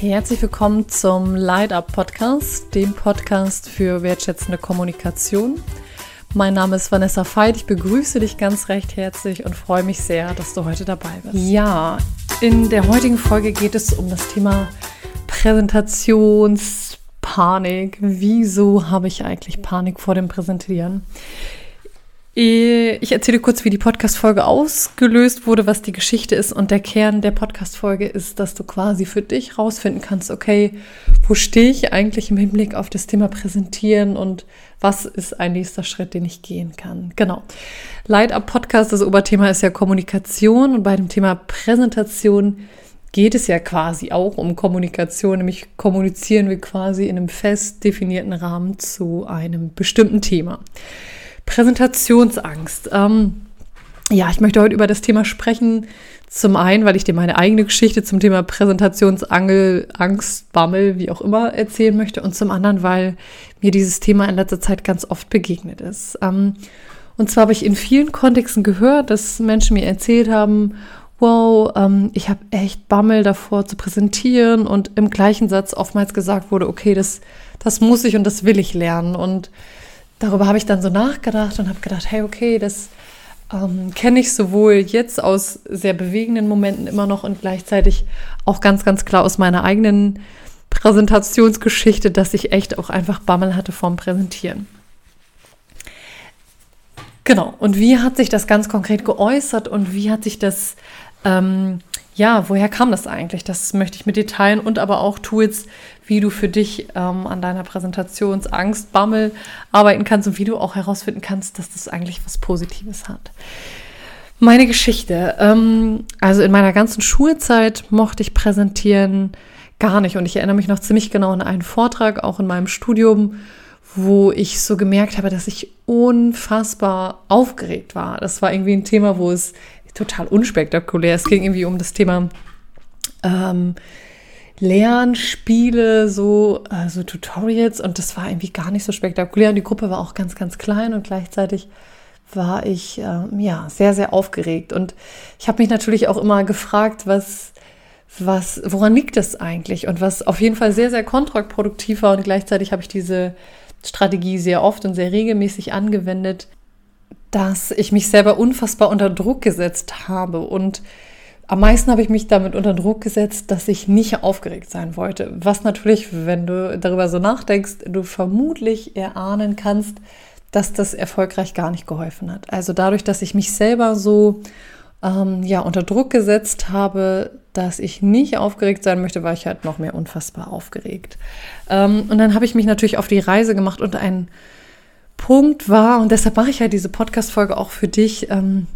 Herzlich willkommen zum Light Up Podcast, dem Podcast für wertschätzende Kommunikation. Mein Name ist Vanessa Veit, ich begrüße dich ganz recht herzlich und freue mich sehr, dass du heute dabei bist. Ja, in der heutigen Folge geht es um das Thema Präsentationspanik. Wieso habe ich eigentlich Panik vor dem Präsentieren? Ich erzähle kurz, wie die Podcast-Folge ausgelöst wurde, was die Geschichte ist. Und der Kern der Podcast-Folge ist, dass du quasi für dich rausfinden kannst, okay, wo stehe ich eigentlich im Hinblick auf das Thema Präsentieren und was ist ein nächster Schritt, den ich gehen kann. Genau. Light Up Podcast, das Oberthema ist ja Kommunikation und bei dem Thema Präsentation geht es ja quasi auch um Kommunikation, nämlich kommunizieren wir quasi in einem fest definierten Rahmen zu einem bestimmten Thema. Präsentationsangst. Ähm, ja, ich möchte heute über das Thema sprechen. Zum einen, weil ich dir meine eigene Geschichte zum Thema Präsentationsangel, Angst, Bammel, wie auch immer erzählen möchte. Und zum anderen, weil mir dieses Thema in letzter Zeit ganz oft begegnet ist. Ähm, und zwar habe ich in vielen Kontexten gehört, dass Menschen mir erzählt haben, wow, ähm, ich habe echt Bammel davor zu präsentieren und im gleichen Satz oftmals gesagt wurde, okay, das, das muss ich und das will ich lernen. Und darüber habe ich dann so nachgedacht und habe gedacht, hey, okay, das ähm, kenne ich sowohl jetzt aus sehr bewegenden Momenten immer noch und gleichzeitig auch ganz, ganz klar aus meiner eigenen Präsentationsgeschichte, dass ich echt auch einfach Bammel hatte vorm Präsentieren. Genau, und wie hat sich das ganz konkret geäußert und wie hat sich das ähm, ja, woher kam das eigentlich? Das möchte ich mit dir teilen und aber auch Tools, wie du für dich ähm, an deiner Präsentationsangst, Bammel arbeiten kannst und wie du auch herausfinden kannst, dass das eigentlich was Positives hat. Meine Geschichte. Ähm, also in meiner ganzen Schulzeit mochte ich präsentieren gar nicht und ich erinnere mich noch ziemlich genau an einen Vortrag, auch in meinem Studium, wo ich so gemerkt habe, dass ich unfassbar aufgeregt war. Das war irgendwie ein Thema, wo es total unspektakulär. Es ging irgendwie um das Thema ähm, Lernspiele, so also Tutorials und das war irgendwie gar nicht so spektakulär. Und die Gruppe war auch ganz, ganz klein und gleichzeitig war ich ähm, ja sehr, sehr aufgeregt. Und ich habe mich natürlich auch immer gefragt, was, was, woran liegt das eigentlich? Und was auf jeden Fall sehr, sehr kontraproduktiv war und gleichzeitig habe ich diese Strategie sehr oft und sehr regelmäßig angewendet, dass ich mich selber unfassbar unter Druck gesetzt habe. Und am meisten habe ich mich damit unter Druck gesetzt, dass ich nicht aufgeregt sein wollte. Was natürlich, wenn du darüber so nachdenkst, du vermutlich erahnen kannst, dass das erfolgreich gar nicht geholfen hat. Also dadurch, dass ich mich selber so ähm, ja, unter Druck gesetzt habe, dass ich nicht aufgeregt sein möchte, war ich halt noch mehr unfassbar aufgeregt. Ähm, und dann habe ich mich natürlich auf die Reise gemacht und ein Punkt war, und deshalb mache ich ja diese Podcast-Folge auch für dich, ähm,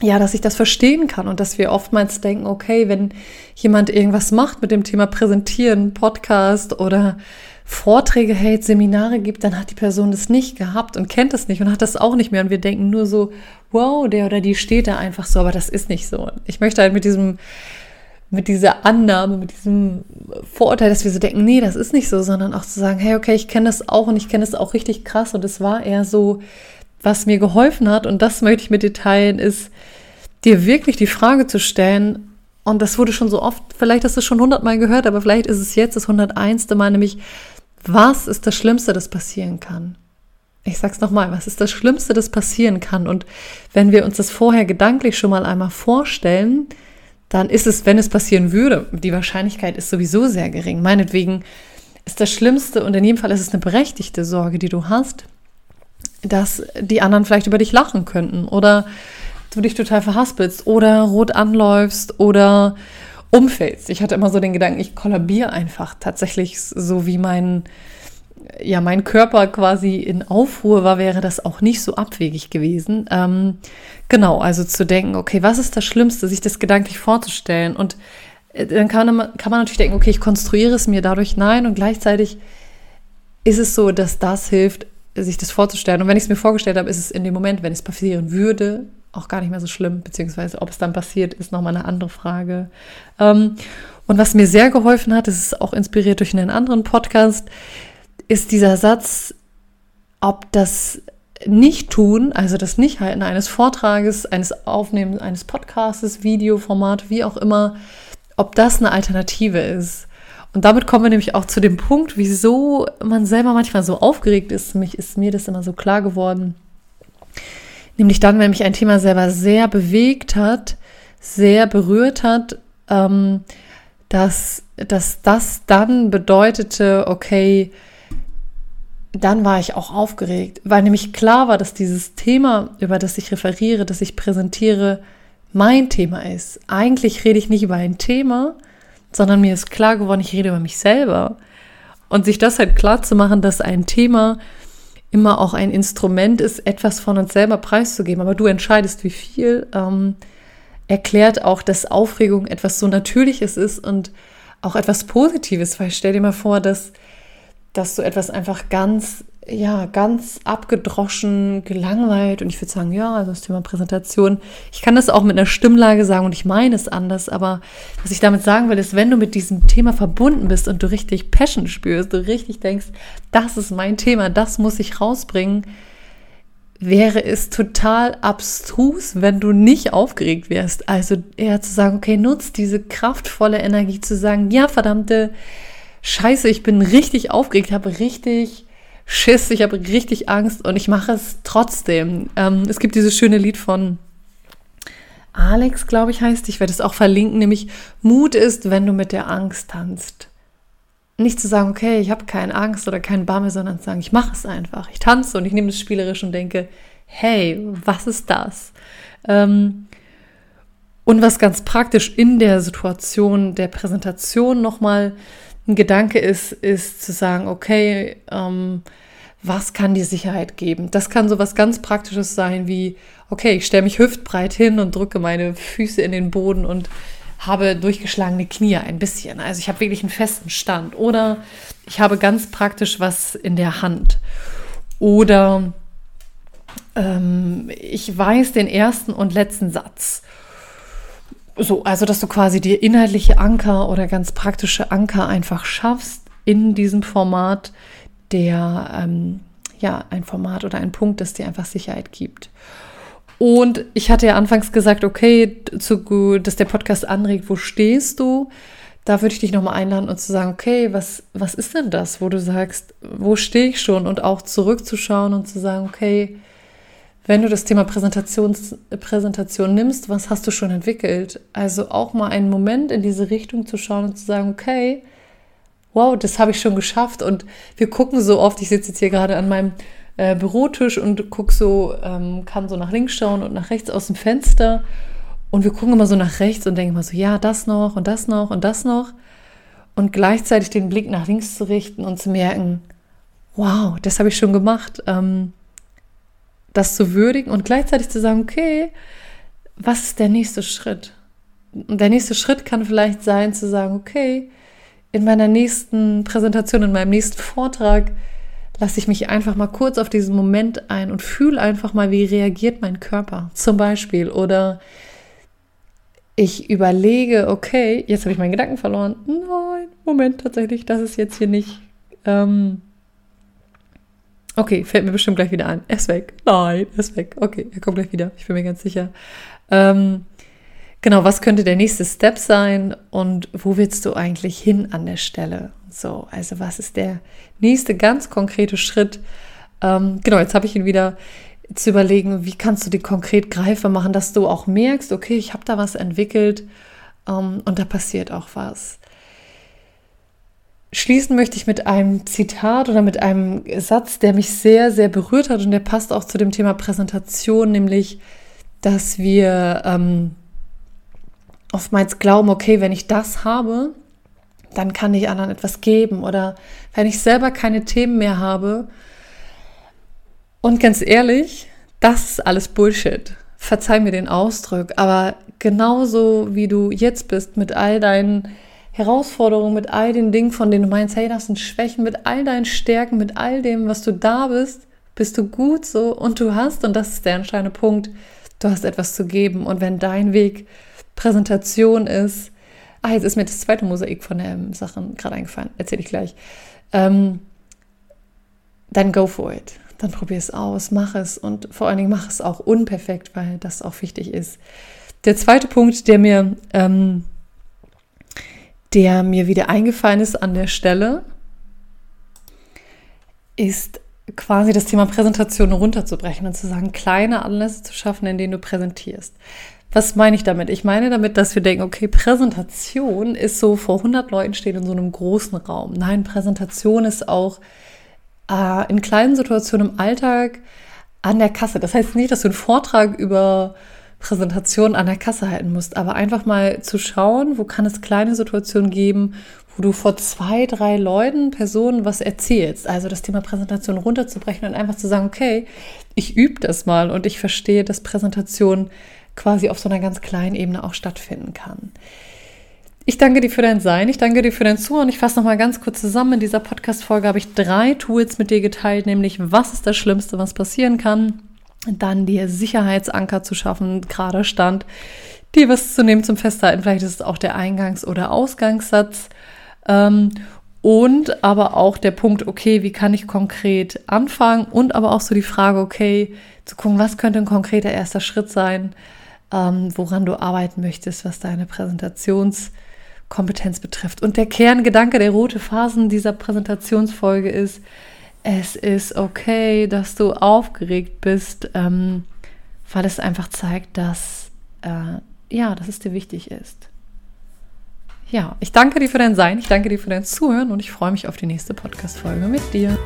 ja, dass ich das verstehen kann und dass wir oftmals denken, okay, wenn jemand irgendwas macht mit dem Thema Präsentieren, Podcast oder Vorträge hält, Seminare gibt, dann hat die Person das nicht gehabt und kennt das nicht und hat das auch nicht mehr. Und wir denken nur so, wow, der oder die steht da einfach so, aber das ist nicht so. Ich möchte halt mit diesem mit dieser Annahme, mit diesem Vorurteil, dass wir so denken, nee, das ist nicht so, sondern auch zu sagen, hey, okay, ich kenne das auch und ich kenne das auch richtig krass und es war eher so, was mir geholfen hat und das möchte ich mit dir teilen, ist dir wirklich die Frage zu stellen und das wurde schon so oft, vielleicht hast du es schon hundertmal gehört, aber vielleicht ist es jetzt das hunderteinste Mal, nämlich, was ist das Schlimmste, das passieren kann? Ich sag's nochmal, was ist das Schlimmste, das passieren kann? Und wenn wir uns das vorher gedanklich schon mal einmal vorstellen, dann ist es, wenn es passieren würde, die Wahrscheinlichkeit ist sowieso sehr gering. Meinetwegen ist das Schlimmste und in jedem Fall ist es eine berechtigte Sorge, die du hast, dass die anderen vielleicht über dich lachen könnten oder du dich total verhaspelst oder rot anläufst oder umfällst. Ich hatte immer so den Gedanken, ich kollabiere einfach tatsächlich so wie mein ja mein Körper quasi in Aufruhr war, wäre das auch nicht so abwegig gewesen. Ähm, genau, also zu denken, okay, was ist das Schlimmste, sich das gedanklich vorzustellen und äh, dann kann man, kann man natürlich denken, okay, ich konstruiere es mir dadurch nein und gleichzeitig ist es so, dass das hilft, sich das vorzustellen. Und wenn ich es mir vorgestellt habe, ist es in dem Moment, wenn es passieren würde, auch gar nicht mehr so schlimm, beziehungsweise ob es dann passiert, ist nochmal eine andere Frage. Ähm, und was mir sehr geholfen hat, das ist auch inspiriert durch einen anderen Podcast, ist dieser Satz, ob das Nicht-Tun, also das Nicht-Halten eines Vortrages, eines Aufnehmen eines Podcastes, Videoformat, wie auch immer, ob das eine Alternative ist. Und damit kommen wir nämlich auch zu dem Punkt, wieso man selber manchmal so aufgeregt ist. Mich ist mir das immer so klar geworden. Nämlich dann, wenn mich ein Thema selber sehr bewegt hat, sehr berührt hat, ähm, dass, dass das dann bedeutete, okay, dann war ich auch aufgeregt, weil nämlich klar war, dass dieses Thema, über das ich referiere, das ich präsentiere, mein Thema ist. Eigentlich rede ich nicht über ein Thema, sondern mir ist klar geworden, ich rede über mich selber. Und sich das halt klar zu machen, dass ein Thema immer auch ein Instrument ist, etwas von uns selber preiszugeben, aber du entscheidest, wie viel, ähm, erklärt auch, dass Aufregung etwas so Natürliches ist und auch etwas Positives, weil stell dir mal vor, dass, dass du etwas einfach ganz ja, ganz abgedroschen, gelangweilt. Und ich würde sagen, ja, also das Thema Präsentation. Ich kann das auch mit einer Stimmlage sagen und ich meine es anders. Aber was ich damit sagen will, ist, wenn du mit diesem Thema verbunden bist und du richtig Passion spürst, du richtig denkst, das ist mein Thema, das muss ich rausbringen, wäre es total abstrus, wenn du nicht aufgeregt wärst. Also eher zu sagen, okay, nutz diese kraftvolle Energie zu sagen, ja, verdammte Scheiße, ich bin richtig aufgeregt, habe richtig Schiss, ich habe richtig Angst und ich mache es trotzdem. Ähm, es gibt dieses schöne Lied von Alex, glaube ich, heißt. Ich werde es auch verlinken, nämlich Mut ist, wenn du mit der Angst tanzt. Nicht zu sagen, okay, ich habe keine Angst oder keinen Bammel, sondern zu sagen, ich mache es einfach. Ich tanze und ich nehme es spielerisch und denke, hey, was ist das? Ähm, und was ganz praktisch in der Situation der Präsentation nochmal ein Gedanke ist, ist zu sagen, okay, ähm, was kann dir Sicherheit geben? Das kann so was ganz Praktisches sein wie, okay, ich stelle mich hüftbreit hin und drücke meine Füße in den Boden und habe durchgeschlagene Knie ein bisschen. Also ich habe wirklich einen festen Stand. Oder ich habe ganz praktisch was in der Hand. Oder ähm, ich weiß den ersten und letzten Satz. So, also dass du quasi dir inhaltliche Anker oder ganz praktische Anker einfach schaffst in diesem Format, der ähm, ja ein Format oder ein Punkt, das dir einfach Sicherheit gibt. Und ich hatte ja anfangs gesagt, okay, zu, dass der Podcast anregt, wo stehst du? Da würde ich dich nochmal einladen und zu sagen, okay, was, was ist denn das, wo du sagst, wo stehe ich schon? Und auch zurückzuschauen und zu sagen, okay, wenn du das Thema Präsentations, Präsentation nimmst, was hast du schon entwickelt? Also auch mal einen Moment in diese Richtung zu schauen und zu sagen, okay, wow, das habe ich schon geschafft. Und wir gucken so oft, ich sitze jetzt hier gerade an meinem äh, Bürotisch und guck so, ähm, kann so nach links schauen und nach rechts aus dem Fenster. Und wir gucken immer so nach rechts und denken immer so, ja, das noch und das noch und das noch. Und gleichzeitig den Blick nach links zu richten und zu merken, wow, das habe ich schon gemacht. Ähm, das zu würdigen und gleichzeitig zu sagen, okay, was ist der nächste Schritt? Und der nächste Schritt kann vielleicht sein, zu sagen, okay, in meiner nächsten Präsentation, in meinem nächsten Vortrag lasse ich mich einfach mal kurz auf diesen Moment ein und fühle einfach mal, wie reagiert mein Körper zum Beispiel. Oder ich überlege, okay, jetzt habe ich meinen Gedanken verloren. Nein, Moment, tatsächlich, das ist jetzt hier nicht ähm, Okay, fällt mir bestimmt gleich wieder ein. Er ist weg. Nein, er ist weg. Okay, er kommt gleich wieder. Ich bin mir ganz sicher. Ähm, genau, was könnte der nächste Step sein und wo willst du eigentlich hin an der Stelle? So, also was ist der nächste ganz konkrete Schritt? Ähm, genau, jetzt habe ich ihn wieder zu überlegen, wie kannst du die konkret greifbar machen, dass du auch merkst, okay, ich habe da was entwickelt ähm, und da passiert auch was. Schließen möchte ich mit einem Zitat oder mit einem Satz, der mich sehr, sehr berührt hat und der passt auch zu dem Thema Präsentation, nämlich, dass wir ähm, oftmals glauben, okay, wenn ich das habe, dann kann ich anderen etwas geben oder wenn ich selber keine Themen mehr habe. Und ganz ehrlich, das ist alles Bullshit. Verzeih mir den Ausdruck, aber genauso wie du jetzt bist mit all deinen Herausforderungen, mit all den Dingen, von denen du meinst, hey, das sind Schwächen, mit all deinen Stärken, mit all dem, was du da bist, bist du gut so und du hast, und das ist der entscheidende Punkt, du hast etwas zu geben. Und wenn dein Weg Präsentation ist, ah, jetzt ist mir das zweite Mosaik von den Sachen gerade eingefallen, erzähle ich gleich, ähm, dann go for it. Dann probier es aus, mach es und vor allen Dingen mach es auch unperfekt, weil das auch wichtig ist. Der zweite Punkt, der mir ähm, der mir wieder eingefallen ist an der Stelle, ist quasi das Thema Präsentation runterzubrechen und zu sagen, kleine Anlässe zu schaffen, in denen du präsentierst. Was meine ich damit? Ich meine damit, dass wir denken, okay, Präsentation ist so vor 100 Leuten stehen in so einem großen Raum. Nein, Präsentation ist auch äh, in kleinen Situationen im Alltag an der Kasse. Das heißt nicht, dass du einen Vortrag über Präsentation an der Kasse halten musst, aber einfach mal zu schauen, wo kann es kleine Situationen geben, wo du vor zwei, drei Leuten, Personen was erzählst. Also das Thema Präsentation runterzubrechen und einfach zu sagen, okay, ich übe das mal und ich verstehe, dass Präsentation quasi auf so einer ganz kleinen Ebene auch stattfinden kann. Ich danke dir für dein Sein, ich danke dir für dein Zuhören. Ich fasse nochmal ganz kurz zusammen. In dieser Podcast-Folge habe ich drei Tools mit dir geteilt, nämlich was ist das Schlimmste, was passieren kann, dann dir Sicherheitsanker zu schaffen, gerade Stand, dir was zu nehmen zum Festhalten, vielleicht ist es auch der Eingangs- oder Ausgangssatz. Ähm, und aber auch der Punkt, okay, wie kann ich konkret anfangen? Und aber auch so die Frage, okay, zu gucken, was könnte ein konkreter erster Schritt sein, ähm, woran du arbeiten möchtest, was deine Präsentationskompetenz betrifft. Und der Kerngedanke der rote Phasen dieser Präsentationsfolge ist, es ist okay, dass du aufgeregt bist, ähm, weil es einfach zeigt, dass, äh, ja, dass es dir wichtig ist. Ja, ich danke dir für dein Sein, ich danke dir für dein Zuhören und ich freue mich auf die nächste Podcast-Folge mit dir.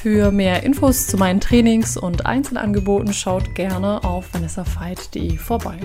Für mehr Infos zu meinen Trainings und Einzelangeboten schaut gerne auf vanessafeit.de vorbei.